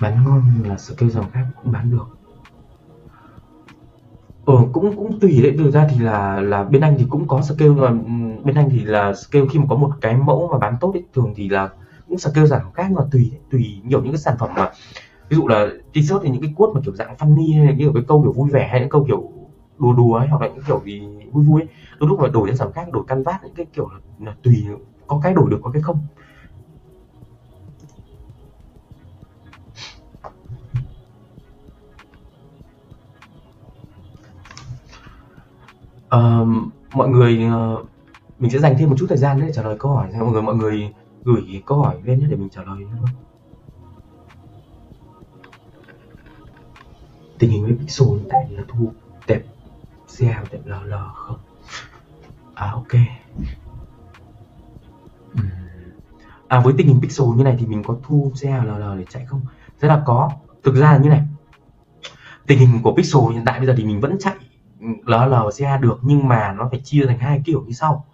bán ngon là scale dòng khác cũng bán được. Ờ cũng cũng tùy đấy. Thực ra thì là là bên anh thì cũng có scale mà ừ, bên anh thì là scale khi mà có một cái mẫu mà bán tốt ấy, thường thì là cũng scale giảm khác mà tùy tùy nhiều những cái sản phẩm mà ví dụ là t-shirt thì những cái quote mà kiểu dạng funny hay là kiểu cái câu kiểu vui vẻ hay những câu kiểu đùa đùa ấy hoặc là những kiểu gì vui vui ấy đôi lúc mà đổi đến sản khác đổi canvas những cái kiểu là, là tùy có cái đổi được có cái không. Uh, mọi người uh, mình sẽ dành thêm một chút thời gian để trả lời câu hỏi. Mọi người mọi người gửi câu hỏi lên nhé để mình trả lời nhé. tình hình với pixel hiện tại là thu đẹp xe đẹp LL không? À ok. À với tình hình pixel như này thì mình có thu CA LL để chạy không? Rất là có. Thực ra là như này. Tình hình của pixel hiện tại bây giờ thì mình vẫn chạy LLCA được nhưng mà nó phải chia thành hai kiểu như sau.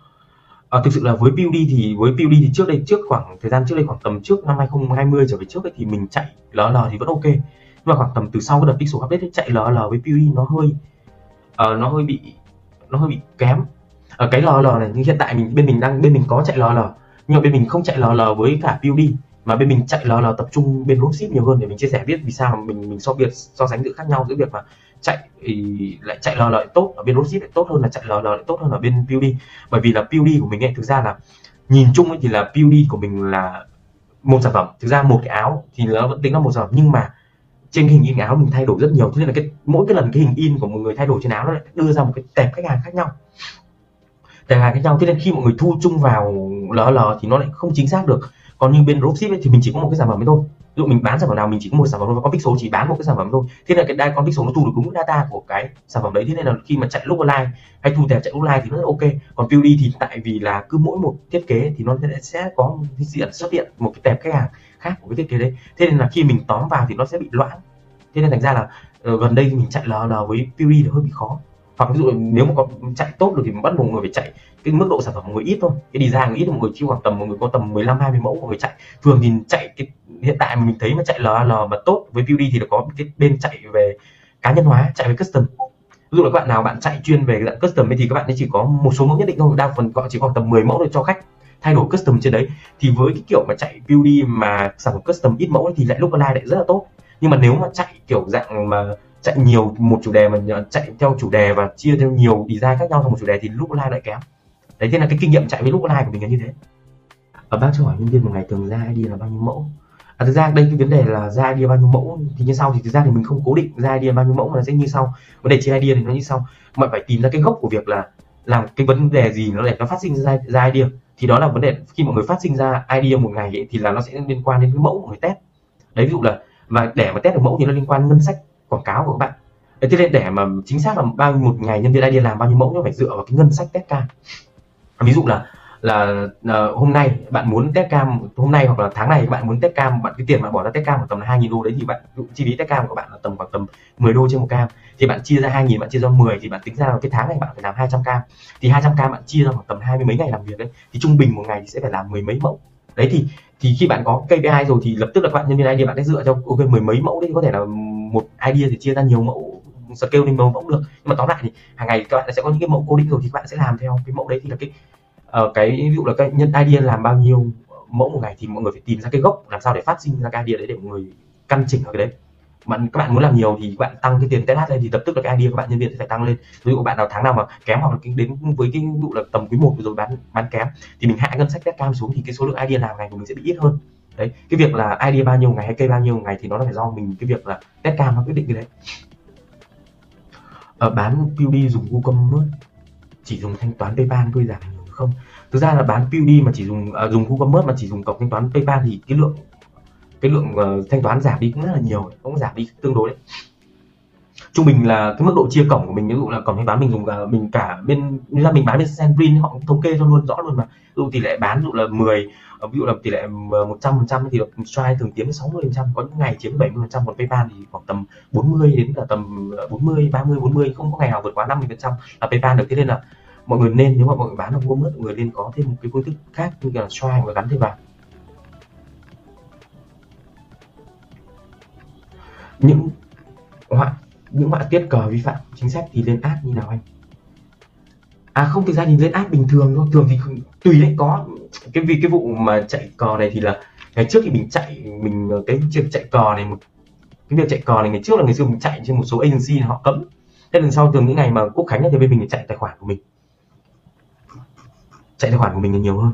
À, thực sự là với PUD thì với PUD thì trước đây trước khoảng thời gian trước đây khoảng tầm trước năm 2020 trở về trước ấy, thì mình chạy LL thì vẫn ok. Nhưng mà khoảng tầm từ sau cái đợt pixel update ấy, chạy LL với PUD nó hơi uh, nó hơi bị nó hơi bị kém. Ở cái LL này nhưng hiện tại mình bên mình đang bên mình có chạy LL nhưng mà bên mình không chạy LL với cả PUD mà bên mình chạy LL tập trung bên dropship nhiều hơn để mình chia sẻ biết vì sao mình mình so biệt so sánh sự khác nhau giữa việc mà chạy thì lại chạy lò lại tốt ở bên dropship lại tốt hơn là chạy lò lại tốt hơn ở bên PUD bởi vì là PUD của mình ấy thực ra là nhìn chung ấy thì là PUD của mình là một sản phẩm. Thực ra một cái áo thì nó vẫn tính là một sản phẩm nhưng mà trên hình in áo mình thay đổi rất nhiều. Thế nên là cái mỗi cái lần cái hình in của một người thay đổi trên áo nó lại đưa ra một cái tệp khách hàng khác nhau. Tệp khách hàng khác nhau. Thế nên khi mọi người thu chung vào LL thì nó lại không chính xác được. Còn như bên dropship ấy, thì mình chỉ có một cái sản phẩm ấy thôi dụ mình bán sản phẩm nào mình chỉ có một sản phẩm thôi và con pixel chỉ bán một cái sản phẩm thôi. Thế là cái đai con pixel nó thu được đúng data của cái sản phẩm đấy. Thế nên là khi mà chạy lúc online hay thu tẹp chạy online thì nó rất ok. Còn PUD thì tại vì là cứ mỗi một thiết kế thì nó sẽ có diện xuất hiện một cái tẹp khách hàng khác của cái thiết kế đấy. Thế nên là khi mình tóm vào thì nó sẽ bị loãng. Thế nên thành ra là uh, gần đây thì mình chạy LL với PUD thì hơi bị khó. Hoặc ví dụ nếu mà có chạy tốt được thì bắt buộc người phải chạy cái mức độ sản phẩm một người ít thôi. Cái design ít một người chỉ khoảng tầm một người có tầm 15 20 mẫu một người chạy. Thường thì chạy cái hiện tại mình thấy mà chạy LL mà tốt. Với PUD thì nó có cái bên chạy về cá nhân hóa, chạy về custom. Ví dụ là các bạn nào bạn chạy chuyên về dạng custom thì các bạn ấy chỉ có một số mẫu nhất định thôi. Đa phần họ chỉ khoảng tầm 10 mẫu để cho khách thay đổi custom trên đấy. Thì với cái kiểu mà chạy PUD mà sản phẩm custom ít mẫu thì lại lúc online lại rất là tốt. Nhưng mà nếu mà chạy kiểu dạng mà chạy nhiều một chủ đề mà chạy theo chủ đề và chia theo nhiều design khác nhau trong một chủ đề thì lúc online lại kém. Đấy, thế là cái kinh nghiệm chạy với lúc online của mình là như thế. Ở bác cho hỏi nhân viên một ngày thường ra ID là bao nhiêu mẫu? À, thực ra đây cái vấn đề là ra idea bao nhiêu mẫu thì như sau thì thực ra thì mình không cố định ra idea bao nhiêu mẫu mà nó sẽ như sau. Vấn đề chia idea thì nó như sau. Mọi phải tìm ra cái gốc của việc là làm cái vấn đề gì nó để nó phát sinh ra, ra idea. Thì đó là vấn đề khi mọi người phát sinh ra idea một ngày ấy, thì là nó sẽ liên quan đến cái mẫu của người test. Đấy ví dụ là và để mà test được mẫu thì nó liên quan ngân sách quảng cáo của các bạn. Thế nên để mà chính xác là bao một ngày nhân viên idea làm bao nhiêu mẫu nó phải dựa vào cái ngân sách test ca. Ví dụ là là uh, hôm nay bạn muốn test cam hôm nay hoặc là tháng này bạn muốn test cam bạn cái tiền bạn bỏ ra test cam khoảng tầm là 2.000 đô đấy thì bạn chi phí test cam của bạn là tầm khoảng tầm 10 đô trên một cam. Thì bạn chia ra 2.000 bạn chia ra 10 thì bạn tính ra là cái tháng này bạn phải làm 200 cam. Thì 200 cam bạn chia ra khoảng tầm hai mươi mấy ngày làm việc đấy thì trung bình một ngày thì sẽ phải làm mười mấy mẫu. Đấy thì thì khi bạn có KPI rồi thì lập tức là các bạn nhân viên ID bạn sẽ dựa cho ok mười mấy mẫu đấy có thể là một idea thì chia ra nhiều mẫu scale lên mẫu được. Nhưng mà tóm lại thì hàng ngày các bạn sẽ có những cái mẫu cố định rồi thì các bạn sẽ làm theo cái mẫu đấy thì là cái uh, cái ví dụ là cái nhân idea làm bao nhiêu mẫu một ngày thì mọi người phải tìm ra cái gốc làm sao để phát sinh ra cái idea đấy để mọi người căn chỉnh ở cái đấy. Bạn các bạn muốn làm nhiều thì các bạn tăng cái tiền test lên thì lập tức là cái idea của bạn nhân viên sẽ phải tăng lên. Ví dụ bạn nào tháng nào mà kém hoặc là đến với cái ví dụ là tầm quý một rồi bán bán kém thì mình hạ ngân sách test cam xuống thì cái số lượng idea làm ngày của mình sẽ bị ít hơn. Đấy cái việc là idea bao nhiêu ngày hay cây bao nhiêu ngày thì nó là phải do mình cái việc là test cam nó quyết định cái đấy. Ở bán PUD dùng WooCommerce chỉ dùng thanh toán PayPal thôi giảm không? Thực ra là bán PUD mà chỉ dùng à, dùng WooCommerce mà chỉ dùng cổng thanh toán PayPal thì cái lượng cái lượng uh, thanh toán giảm đi cũng rất là nhiều cũng giảm đi tương đối đấy. Trung bình là cái mức độ chia cổng của mình ví dụ là cổng thanh toán mình dùng cả mình cả bên như là mình bán bên Sandrin họ cũng thống kê cho luôn rõ luôn mà. Ví dụ tỷ lệ bán ví dụ là 10 ờ, ví dụ là tỷ lệ ờ, 100 phần trăm thì try thường chiếm 60 phần trăm có những ngày chiếm 70 phần trăm còn PayPal thì khoảng tầm 40 đến là tầm 40 30 40 không có ngày nào vượt quá 50 phần trăm là PayPal được. Thế nên là mọi người nên, nếu mà mọi người bán được mua mất mọi người nên có thêm một cái phương thức khác như là xoa và gắn thêm vào. Những họa những họa tiết cờ vi phạm chính sách thì lên app như nào anh? À không, thực ra thì lên app bình thường thôi. Thường thì tùy đấy, có cái vì cái vụ mà chạy cờ này thì là ngày trước thì mình chạy, mình, cái việc chạy cờ này, một, cái việc chạy cờ này ngày trước là ngày xưa mình chạy trên một số agency họ cấm. Thế lần sau thường những ngày mà quốc khánh thì bên mình chạy tài khoản của mình chạy tài khoản của mình nhiều hơn.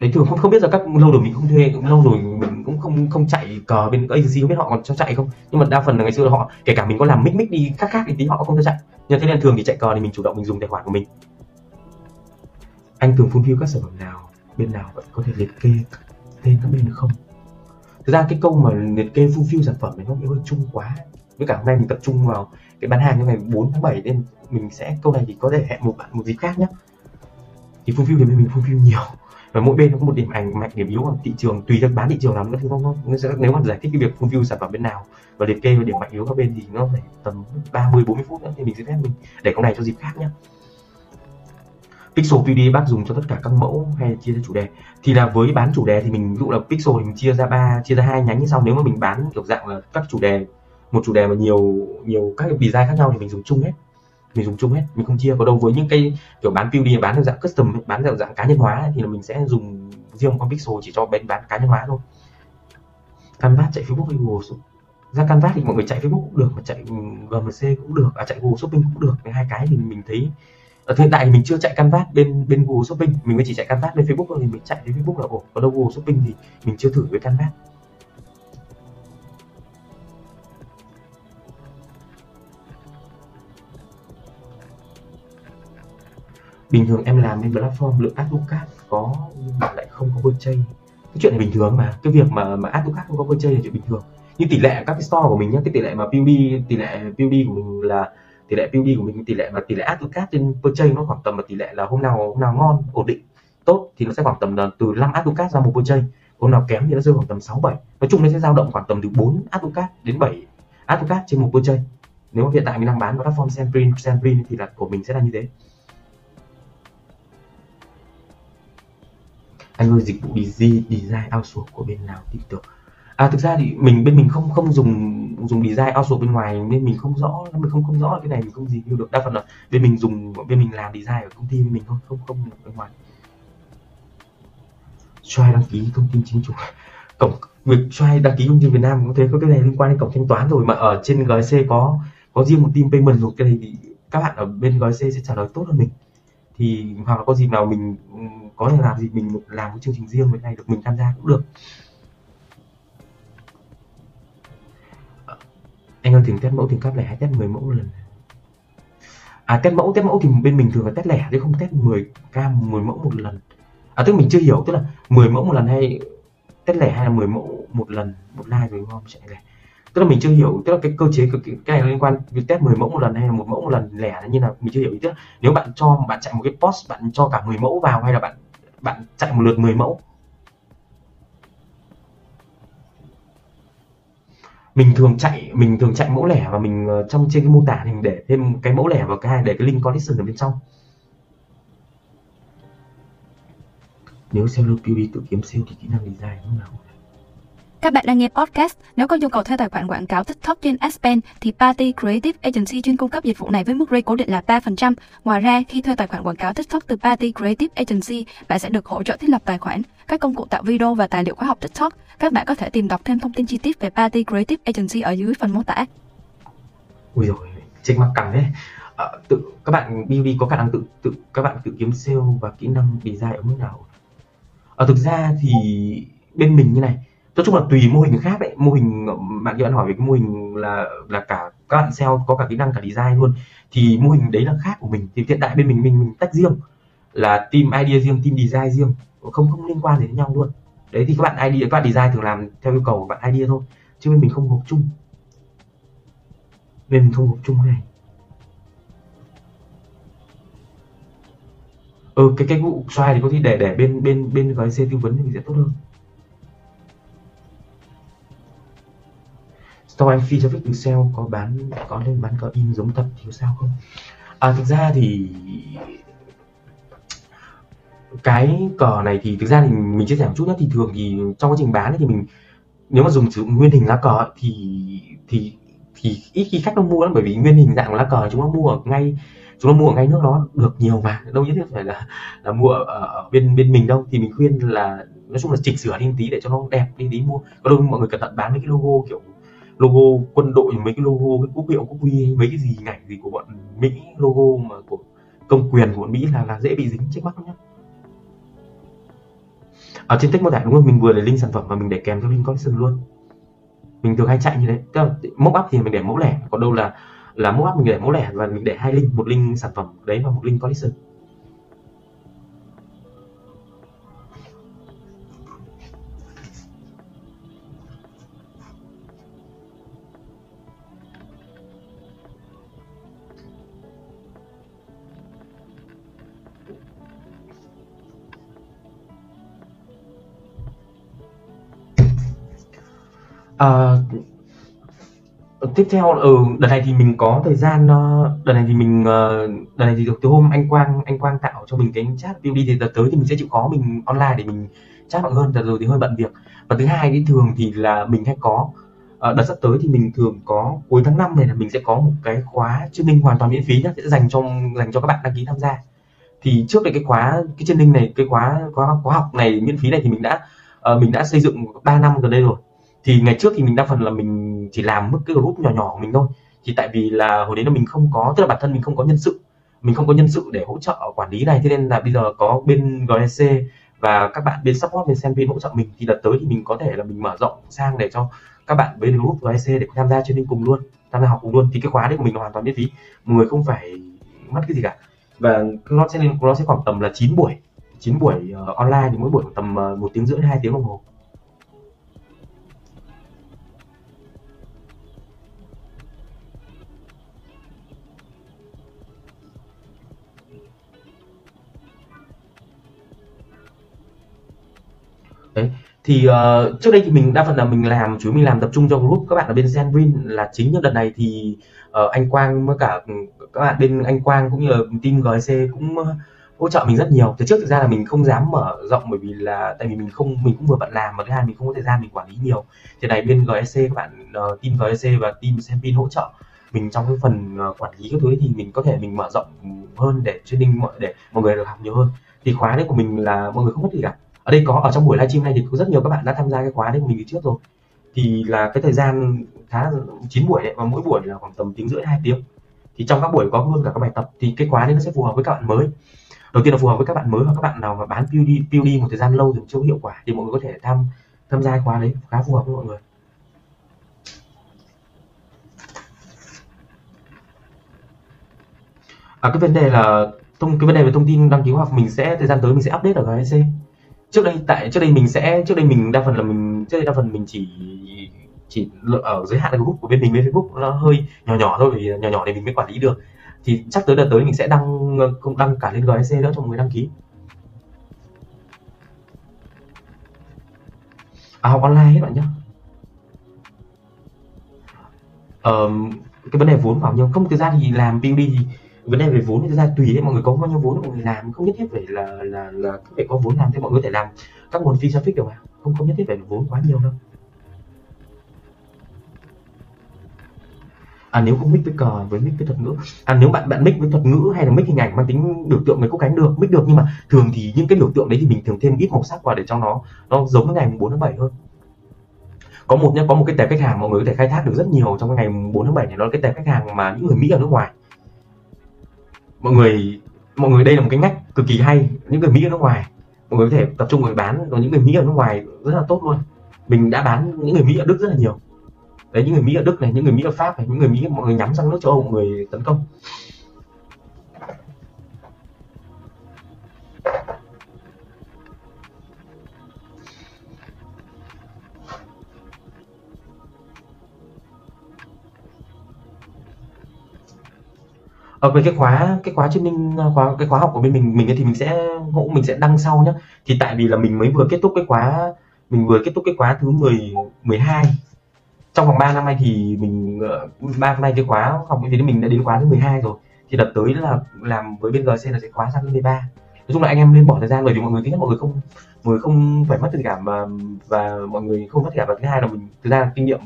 Đấy thường không không biết là các lâu rồi mình không thuê, cũng lâu rồi mình cũng không không chạy cờ bên agency, không biết họ còn cho chạy không? Nhưng mà đa phần là ngày xưa là họ, kể cả mình có làm mic mic đi khác khác thì tí họ không cho chạy. Nhưng thế nên thường thì chạy cờ thì mình chủ động mình dùng tài khoản của mình. Anh thường fulfill các sản phẩm nào, bên nào vẫn có thể liệt kê tên các bên được không? Thực ra cái câu mà liệt kê fulfill sản phẩm này nó hơi chung quá. Với cả hôm nay mình tập trung vào cái bán hàng như ngày 4 tháng 7 nên mình sẽ, câu này thì có thể hẹn một bạn, một dịp khác nhé thì fulfill thì bên mình view nhiều. Và mỗi bên nó có một điểm ảnh, mạnh, điểm yếu của thị trường, tùy theo bán thị trường nào nữa thì không nó sẽ, nếu mà giải thích cái việc fulfill sản phẩm bên nào và liệt kê điểm mạnh yếu các bên thì nó phải tầm 30 40 phút nữa thì mình sẽ phép mình để câu này cho dịp khác nhé Pixel PD bác dùng cho tất cả các mẫu hay chia ra chủ đề. Thì là với bán chủ đề thì mình, ví dụ là Pixel thì mình chia ra ba, chia ra hai nhánh như sau. Nếu mà mình bán kiểu dạng là các chủ đề một chủ đề mà nhiều nhiều các cái design khác nhau thì mình dùng chung hết. Mình dùng chung hết, mình không chia có đâu. Với những cái kiểu bán POD bán theo dạng custom bán theo dạng cá nhân hóa thì là mình sẽ dùng riêng con pixel chỉ cho bên bán cá nhân hóa thôi. Canvas chạy facebook hay google ra canvas thì mọi người chạy facebook cũng được, mà chạy ừ, gmc cũng được à chạy google shopping cũng được. Cái hai cái thì mình thấy, ở hiện tại thì mình chưa chạy canvas bên bên google shopping. Mình mới chỉ chạy canvas bên facebook thôi thì mình chạy đến facebook là ổn. Còn đâu google shopping thì mình chưa thử với canvas. Bình thường em làm bên platform lượng advocat có nhưng mà lại không có purchase cái chuyện này bình thường mà, cái việc mà mà advocat không có purchase là chuyện bình thường. Nhưng tỷ lệ các cái store của mình nhá, cái tỷ lệ mà PUD tỷ lệ PUD của mình là, tỷ lệ PUD của mình, tỷ lệ mà tỷ lệ advocat trên purchase nó khoảng tầm là tỷ lệ là hôm nào hôm nào ngon, ổn định, tốt thì nó sẽ khoảng tầm là từ 5 advocat ra một purchase hôm nào kém thì nó rơi khoảng tầm 6 7 nói chung nó sẽ dao động khoảng tầm từ 4 advocat đến 7 advocat trên một purchase nếu mà hiện tại mình đang bán platform Sandrin Sandrin thì là của mình sẽ là như thế. Anh ơi, dịch vụ design design outsource của bên nào? Tin tưởng à thực ra thì mình, bên mình không không dùng dùng design outsource bên ngoài nên mình không rõ, mình không không rõ cái này mình không gì được đa phần là bên mình dùng, bên mình làm design ở công ty bên mình không không không bên ngoài. Try đăng ký thông tin chính chủ? Cổng, việc try đăng ký công ty Việt Nam cũng thế, có cái này liên quan đến cổng thanh toán rồi, mà ở trên GC có có riêng một team payment rồi. Cái này thì các bạn ở bên GC sẽ trả lời tốt hơn mình. Thì hoặc là có gì nào mình có thể làm gì mình làm cái chương trình riêng với này được mình tham gia cũng được. Ờ, anh ơi thường test mẫu thường cấp lẻ hay test 10 mẫu một lần? À test mẫu test mẫu thì bên mình thường là test lẻ chứ không test 10 cam 10 mẫu một lần. À tức mình chưa hiểu tức là 10 mẫu một lần hay test lẻ hay là 10 mẫu một lần? Một like rồi ngon chạy lẻ. Tức là mình chưa hiểu tức là cái cơ chế cái, cái này liên quan. Việc test 10 mẫu một lần hay là một mẫu một lần lẻ là như nào mình chưa hiểu. Ý tức là nếu bạn cho bạn chạy một cái post bạn cho cả 10 mẫu vào hay là bạn bạn chạy một lượt 10 mẫu. Mình thường chạy, mình thường chạy mẫu lẻ và mình ờ, trong trên cái mô tả mình để thêm cái mẫu lẻ vào cái để cái link connection ở bên trong. Nếu seller đi tự kiếm sale thì kỹ năng design lúc nào các bạn đang nghe podcast. Nếu có nhu cầu thuê tài khoản quảng cáo TikTok trên Aspen thì Party Creative Agency chuyên cung cấp dịch vụ này với mức rate cố định là 3%. Ngoài ra, khi thuê tài khoản quảng cáo TikTok từ Party Creative Agency, bạn sẽ được hỗ trợ thiết lập tài khoản, các công cụ tạo video và tài liệu khóa học TikTok. Các bạn có thể tìm đọc thêm thông tin chi tiết về Party Creative Agency ở dưới phần mô tả. Ui rồi, trên mặt cẳng đấy. À, ờ, tự các bạn BB có khả năng tự tự các bạn tự kiếm sale và kỹ năng design ở mức nào? À, thực ra thì bên mình như này nói chung là tùy mô hình khác đấy. Mô hình, bạn kia bạn hỏi về cái mô hình là là cả các bạn sale có cả kỹ năng, cả design luôn. Thì mô hình đấy là khác của mình. Thì hiện tại bên mình mình mình tách riêng. Là team idea riêng, team design riêng. Không không liên quan đến nhau luôn. Đấy, thì các bạn idea, các bạn design thường làm theo yêu cầu của bạn idea thôi. Chứ bên mình không hộp chung. Bên mình không hộp chung cái này. Ừ cái cái vụ xoay thì có thể để để bên bên bên gói xe tư vấn thì sẽ tốt hơn. Store anh phi cho phép từ sale có bán có lên bán có in giống thật thì sao không? À thực ra thì cái cờ này thì thực ra thì mình chia sẻ một chút nhé. Thì thường thì trong quá trình bán thì mình nếu mà dùng sử dụng nguyên hình lá cờ thì thì thì ít khi khách nó mua lắm bởi vì nguyên hình dạng của lá cờ chúng nó mua ở ngay chúng nó mua ở ngay nước đó được nhiều mà. Đâu nhất thiết phải là là mua ở, ở bên bên mình đâu. Thì mình khuyên là nói chung là chỉnh sửa đi tí để cho nó đẹp đi tí mua. Có đôi mọi người cẩn thận bán mấy cái logo kiểu logo quân đội mấy cái logo, cái quốc hiệu, quốc huy mấy cái gì, hình ảnh gì của bọn mỹ, logo mà của công quyền của bọn mỹ là là dễ bị dính chết mắt nhá. Ở trên tích mô tả đúng không? Mình vừa để link sản phẩm và mình để kèm theo link collection luôn. Mình thường hay chạy như thế. Tức là mốc up thì mình để mẫu lẻ, còn đâu là là mốc up mình để mẫu lẻ và mình để hai link, một link sản phẩm đấy và một link collection. Tiếp theo ừ, đợt này thì mình có thời gian ờ, đợt này thì mình ờ, đợt này thì từ, từ hôm anh Quang anh Quang tạo cho mình cái chat POD thì đợt tới thì mình sẽ chịu khó mình online để mình chat mọi hơn. Đợt rồi thì hơi bận việc. Và thứ hai thì thường thì là mình hay có ờ, đợt sắp tới thì mình thường có cuối tháng 5 này là mình sẽ có một cái khóa training hoàn toàn miễn phí nhá sẽ dành cho dành cho các bạn đăng ký tham gia. Thì trước đây cái khóa cái training này cái khóa khóa khóa học này miễn phí này thì mình đã mình đã xây dựng 3 năm gần đây rồi thì ngày trước thì mình đa phần là mình chỉ làm mức cái group nhỏ nhỏ của mình thôi. Thì tại vì là hồi đấy là mình không có tức là bản thân mình không có nhân sự. Mình không có nhân sự để hỗ trợ quản lý này thế nên là bây giờ có bên GSC và các bạn bên support bên Senpin hỗ trợ mình. Thì đợt tới thì mình có thể là mình mở rộng sang để cho các bạn bên group GSC để tham gia training cùng luôn tham gia học cùng luôn. Thì cái khóa đấy của mình là hoàn toàn miễn phí. Mọi người không phải mất cái gì cả. Và nó sẽ nó sẽ khoảng tầm là 9 buổi 9 buổi uh, online thì mỗi buổi khoảng tầm uh, một tiếng rưỡi hai tiếng đồng hồ. Thì uh, trước đây thì mình đa phần là mình làm chủ mình làm tập trung cho group các bạn ở bên Zenwin là chính nhưng đợt này thì uh, anh Quang với cả ừ, các bạn bên anh Quang cũng như là team GC cũng uh, hỗ trợ mình rất nhiều. Từ trước thực ra là mình không dám mở rộng bởi vì là tại vì mình không mình cũng vừa bận làm mà thứ hai mình không có thời gian mình quản lý nhiều. Thì này bên GSC các bạn uh, team GSC và team Sempin hỗ trợ mình trong cái phần uh, quản lý các thứ thì mình có thể mình mở rộng hơn để training mọi để mọi người được học nhiều hơn. Thì khóa đấy của mình là mọi người không mất gì cả ở đây có ở trong buổi livestream này thì có rất nhiều các bạn đã tham gia cái khóa đấy của mình từ trước rồi. Thì là cái thời gian khá chín buổi đấy và mỗi buổi là khoảng tầm tiếng rưỡi hai tiếng. Thì trong các buổi có luôn cả các bài tập thì cái khóa đấy nó sẽ phù hợp với các bạn mới. Đầu tiên là phù hợp với các bạn mới hoặc các bạn nào mà bán PUD PUD một thời gian lâu thì chưa hiệu quả thì mọi người có thể tham tham gia khóa đấy khá phù hợp với mọi người. À, cái vấn đề là thông cái vấn đề về thông tin đăng ký khóa học mình sẽ thời gian tới mình sẽ update ở GSC trước đây tại trước đây mình sẽ trước đây mình đa phần là mình trước đây đa phần mình chỉ chỉ ở giới hạn group của bên mình bên Facebook nó hơi nhỏ nhỏ thôi vì nhỏ nhỏ thì mình mới quản lý được. Thì chắc tới đợt tới mình sẽ đăng không đăng cả lên GSC nữa cho mọi người đăng ký. À, học online hết bạn nhé um, cái vấn đề vốn bảo nhau. Không thực ra thì làm PUD thì vấn đề về vốn thì ra tùy đấy mọi người có bao nhiêu vốn mọi người làm, không nhất thiết phải là là là phải có vốn làm thế mọi người có thể làm. Các nguồn phi traffic được mà, không không nhất thiết phải vốn quá nhiều đâu. À nếu không mix với cờ với mix với thuật ngữ. À nếu bạn bạn mix với thuật ngữ hay là mix hình ảnh mang tính biểu tượng với cúc cánh được, mix được, nhưng mà thường thì những cái biểu tượng đấy thì mình thường thêm ít màu sắc vào để cho nó nó giống với ngày 4 tháng 7 hơn. Có một nhá, có một cái tệp khách hàng mọi người có thể khai thác được rất nhiều trong cái ngày 4 tháng 7 này, đó là cái tệp khách hàng mà những người Mỹ ở nước ngoài mọi người mọi người đây là một cái ngách cực kỳ hay, những người Mỹ ở nước ngoài. Mọi người có thể tập trung người bán, còn những người Mỹ ở nước ngoài rất là tốt luôn. Mình đã bán những người Mỹ ở Đức rất là nhiều. Đấy, những người Mỹ ở Đức này, những người Mỹ ở Pháp này, những người Mỹ, mọi người nhắm sang nước châu Âu, mọi người tấn công. Ờ, về cái khóa cái khóa training ờ, khóa cái khóa học của bên mình mình thì mình sẽ hộ mình sẽ đăng sau nhá. Thì tại vì là mình mới vừa kết thúc cái khóa mình vừa kết thúc cái khóa thứ 10 12 trong vòng 3 năm nay thì mình ờ, ba năm nay cái khóa học thì mình đã đến khóa thứ 12 rồi. Thì đợt tới là làm với bên GC là sẽ khóa sang thứ 13 nói chung là anh em nên bỏ thời gian bởi vì mọi người thứ nhất mọi người không mọi người không phải mất tình cảm và và mọi người không mất tình cảm và thứ hai là mình thực ra là kinh nghiệm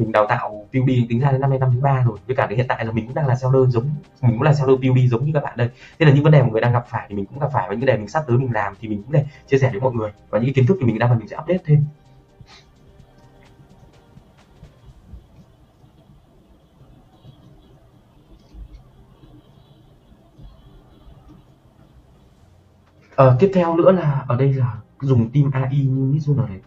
mình đào tạo PUB tính ra đến năm nay năm thứ ba rồi. Với cả đến hiện tại là mình cũng đang là seller giống mình cũng là seller PUB giống như các bạn đây. Thế là những vấn đề mọi người đang gặp phải thì mình cũng gặp phải. Và những đề mình sắp tới mình làm thì mình cũng để chia sẻ với mọi người. Và những kiến thức thì mình đang là mình sẽ update thêm. Ờ, tiếp theo nữa là ở đây là dùng team AI như Mizuno này.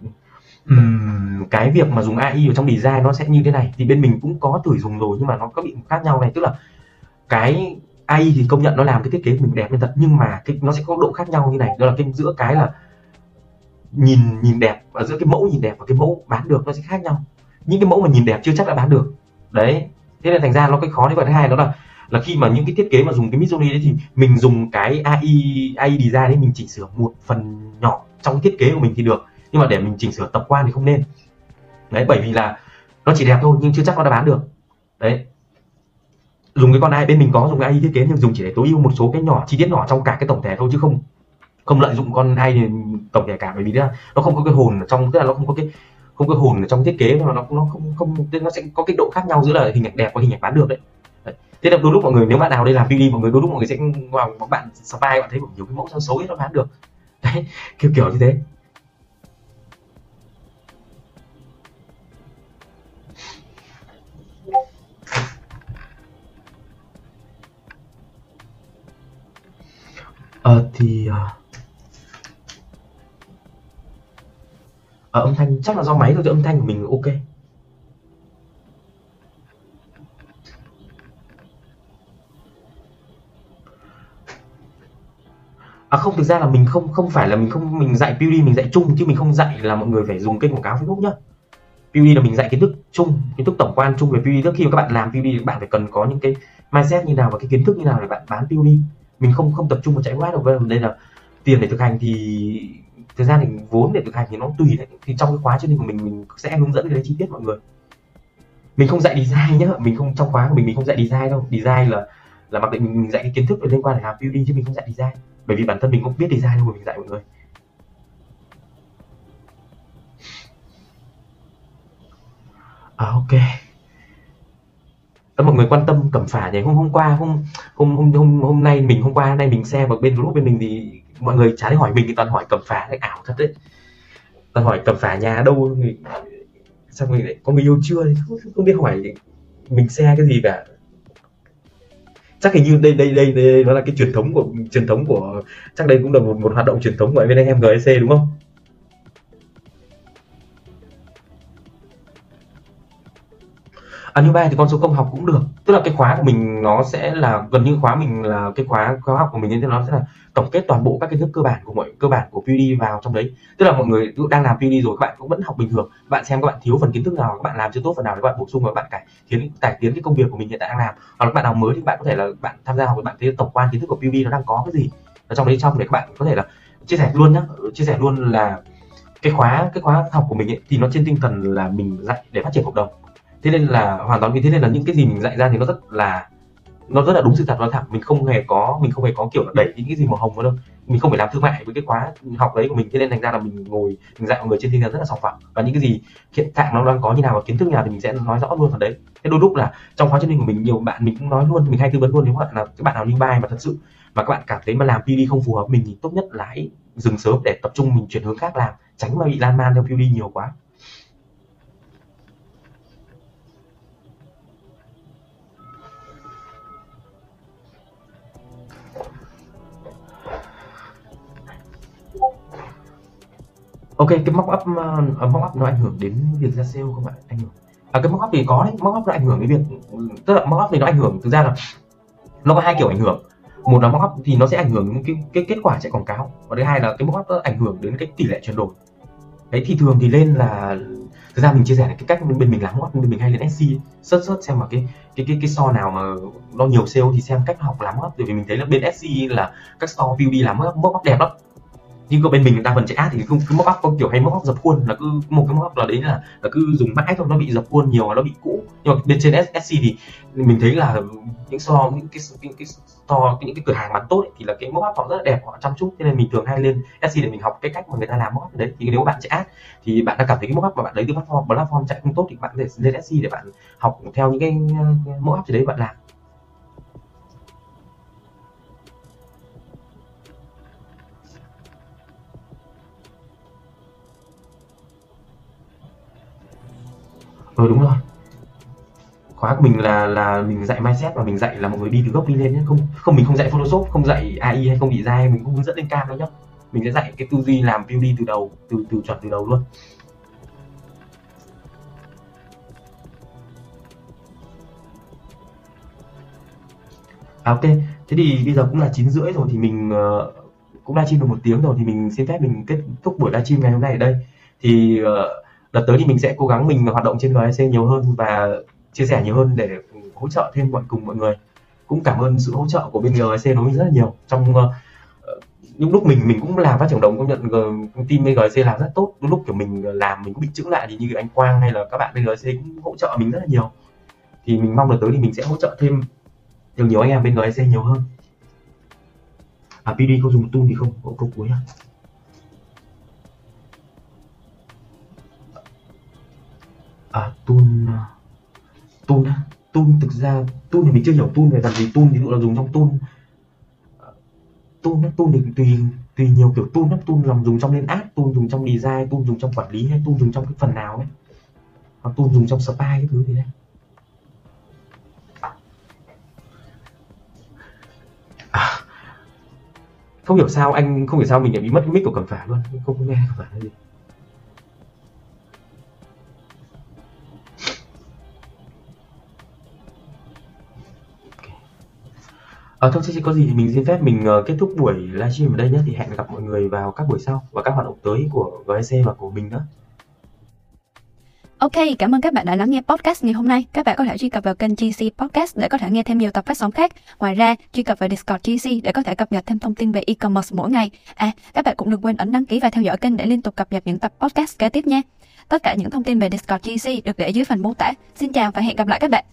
Cái việc mà dùng AI ở trong design nó sẽ như thế này. Thì bên mình cũng có thử dùng rồi nhưng mà nó có bị khác nhau này. Tức là cái AI thì công nhận nó làm cái thiết kế mình đẹp lên thật, nhưng mà cái, nó sẽ có độ khác nhau như này. Đó là cái giữa cái là nhìn nhìn đẹp và giữa cái mẫu nhìn đẹp và cái mẫu bán được nó sẽ khác nhau. Những cái mẫu mà nhìn đẹp chưa chắc đã bán được. Đấy, thế nên thành ra nó cái khó đấy và thứ hai đó là là khi mà những cái thiết kế mà dùng cái Midjourney đấy thì mình dùng cái AI AI design đấy mình chỉnh sửa một phần nhỏ trong thiết kế của mình thì được nhưng mà để mình chỉnh sửa tập quan thì không nên. Đấy, bởi vì là nó chỉ đẹp thôi, nhưng chưa chắc nó đã bán được. Đấy. Dùng cái con AI bên mình có dùng cái AI thiết kế nhưng dùng chỉ để tối ưu một số cái nhỏ, chi tiết nhỏ trong cả cái tổng thể thôi chứ không không lợi dụng con AI tổng thể cả. Bởi vì là nó không có cái hồn ở trong, tức là nó không có cái, không có hồn ở trong thiết kế mà nó nó không không nó sẽ có cái độ khác nhau giữa là hình ảnh đẹp và hình ảnh bán được đấy. Thế là đôi lúc mọi người, nếu bạn nào đây làm PV mọi người, đôi lúc mọi người sẽ vào bạn spy, bạn thấy nhiều cái mẫu sao xấu ấy, nó bán được. Đấy, kiểu kiểu như thế. Ờ thì ờ, ờ, âm thanh chắc là do máy thôi chứ âm thanh của mình ok. À không thực ra là mình không không phải là mình không mình dạy PUD mình dạy chung chứ mình không dạy là mọi người phải dùng kênh quảng cáo Facebook nhá. PUD là mình dạy kiến thức chung kiến thức tổng quan chung về PUD trước khi mà các bạn làm PUD bạn phải cần có những cái mindset như nào và cái kiến thức như nào để bạn bán PUD mình không không tập trung vào chạy quá đâu. Vâng, đây là tiền để thực hành thì thời gian thì vốn để thực hành thì nó tùy đấy. Thì trong cái khóa chương trình của mình mình sẽ hướng dẫn cái đấy chi tiết mọi người. Mình không dạy design nhá. Mình không trong khóa của mình mình không dạy design đâu. Design là là mặc định mình, mình dạy cái kiến thức liên quan đến làm building chứ mình không dạy design. Bởi vì bản thân mình cũng biết design đâu mà mình dạy mọi người. À, ok mọi người quan tâm cẩm phả nhỉ? Hôm hôm qua hôm hôm hôm hôm hôm nay mình hôm qua hôm nay mình xem vào bên group bên mình thì mọi người trái hỏi mình thì toàn hỏi cẩm phả. Cái ảo thật đấy. Toàn hỏi cẩm phả nhà đâu người sao mình lại có người yêu chưa? Không, không biết hỏi mình xe cái gì cả. Chắc hình như đây đây đây đây nó là cái truyền thống của truyền thống của chắc đây cũng là một, một hoạt động truyền thống của bên anh em GSC đúng không? À, như ba thì con số công học cũng được. Tức là cái khóa của mình nó sẽ là gần như khóa mình là cái khóa khóa học của mình như thế nó sẽ là tổng kết toàn bộ các kiến thức cơ bản của mọi cơ bản của PUD vào trong đấy. Tức là mọi người đang làm PUD rồi các bạn cũng vẫn học bình thường. Bạn xem các bạn thiếu phần kiến thức nào các bạn làm chưa tốt phần nào thì các bạn bổ sung và bạn cải tiến cải tiến cái công việc của mình hiện tại đang làm. Hoặc là các bạn nào mới thì bạn có thể là bạn tham gia học với bạn thấy tổng quan kiến thức của PUD nó đang có cái gì. Ở trong đấy trong để các bạn có thể là chia sẻ luôn nhá. Chia sẻ luôn là cái khóa cái khóa học của mình ấy, thì nó trên tinh thần là mình dạy để phát triển cộng đồng thế nên là hoàn toàn vì thế nên là những cái gì mình dạy ra thì nó rất là, nó rất là đúng sự thật nó thẳng. Mình không hề có, mình không hề có kiểu là đẩy những cái gì màu hồng vào đâu. Mình không phải làm thương mại với cái khóa học đấy của mình, thế nên thành ra là mình ngồi, mình dạy mọi người trên tinh thần rất là sòng phẳng. Và những cái gì hiện trạng nó đang có như nào và kiến thức như nào thì mình sẽ nói rõ luôn vào đấy. Thế đôi lúc là trong khóa training của mình, nhiều bạn mình cũng nói luôn, mình hay tư vấn luôn, nếu bạn là, các bạn nào như bài mà thật sự mà các bạn cảm thấy mà làm PD không phù hợp mình thì tốt nhất là hãy dừng sớm để tập trung mình chuyển hướng khác làm. Tránh mà bị lan man theo Pd nhiều quá. Ok cái mock up ờ, ờ, uh, mock up nó ảnh hưởng đến việc ra sale không ạ? Ảnh hưởng. À, cái mock up thì có đấy. Mock up nó ảnh hưởng đến việc tức là mock up thì nó ảnh hưởng thực ra là nó có hai kiểu ảnh hưởng. Một là mock up thì nó sẽ ảnh hưởng đến cái, cái kết quả chạy quảng cáo. Và thứ hai là cái mock up nó ảnh hưởng đến cái tỷ lệ chuyển đổi. Đấy thì thường thì lên là thực ra mình chia sẻ cái cách bên mình làm hot bên mình hay lên SC sớt sớt xem mà cái cái cái cái so nào mà nó nhiều sale thì xem cách học làm hot bởi vì mình thấy là bên SC là các store view đi làm mốc đẹp lắm nhưng có bên mình đa phần chạy ad thì cứ cứ mockup có kiểu hay mockup dập khuôn là cứ một cái mockup là đấy là là cứ dùng mãi thôi nó bị dập khuôn nhiều nó bị cũ. Nhưng mà bên trên SC thì mình thấy là những so những cái những cái to những cái cửa hàng bán tốt ấy, thì là cái mockup họ rất là đẹp họ chăm chút. Cho nên mình thường hay lên SC để mình học cái cách mà người ta làm mockup đấy. Thì nếu bạn chạy ad thì bạn đã cảm thấy cái mockup mà bạn lấy từ platform platform chạy không tốt thì bạn để lên SC để bạn học theo những cái mockup gì đấy bạn làm. Ừ đúng rồi. Khóa của mình là là mình dạy mindset và mình dạy là mọi người đi từ gốc đi lên nhé không không mình không dạy photoshop không dạy ai hay không bị design mình cũng hướng dẫn lên cam đâu nhá. Mình sẽ dạy cái tư duy làm view đi từ đầu từ từ chuẩn từ đầu luôn. À, ok. Thế thì bây giờ cũng là chín rưỡi rồi thì mình uh, cũng livestream được một tiếng rồi thì mình xin phép mình kết thúc buổi livestream ngày hôm nay ở đây. Thì uh, đợt tới thì mình sẽ cố gắng mình hoạt động trên GSC nhiều hơn và chia sẻ nhiều hơn để hỗ trợ thêm mọi cùng mọi người. Cũng cảm ơn sự hỗ trợ của bên GSC đối với mình rất là nhiều. Trong uh, những lúc mình mình cũng làm phát triển đồng công nhận công ty bên GSC làm rất tốt. Những lúc kiểu mình làm mình cũng bị chững lại thì như anh Quang hay là các bạn bên GSC cũng hỗ trợ mình rất là nhiều. Thì mình mong đợt tới thì mình sẽ hỗ trợ thêm được nhiều anh em bên GSC nhiều hơn. À PD có dùng tool thì không? Có câu cuối à? À tool à. tool á? Tool thực ra tool thì mình chưa hiểu tool về làm gì. Tool thì là dùng trong tool à, tool á tool thì tùy tùy nhiều kiểu tool lắm tool làm dùng trong lên app tool dùng trong design tool dùng trong quản lý hay tool dùng trong cái phần nào ấy. Hoặc tool dùng trong spy cái thứ gì đấy. À, không hiểu sao anh không hiểu sao mình lại bị mất cái mic của cẩm phả luôn. Không nghe cẩm phả là gì. Ờ, thôi chứ có gì thì mình xin phép mình uh, kết thúc buổi livestream ở đây nhé thì hẹn gặp mọi người vào các buổi sau và các hoạt động tới của GSC và của mình nữa. Ok, cảm ơn các bạn đã lắng nghe podcast ngày hôm nay. Các bạn có thể truy cập vào kênh GC Podcast để có thể nghe thêm nhiều tập phát sóng khác. Ngoài ra, truy cập vào Discord GC để có thể cập nhật thêm thông tin về e-commerce mỗi ngày. À, các bạn cũng đừng quên ấn đăng ký và theo dõi kênh để liên tục cập nhật những tập podcast kế tiếp nha. Tất cả những thông tin về Discord GC được để dưới phần mô tả. Xin chào và hẹn gặp lại các bạn.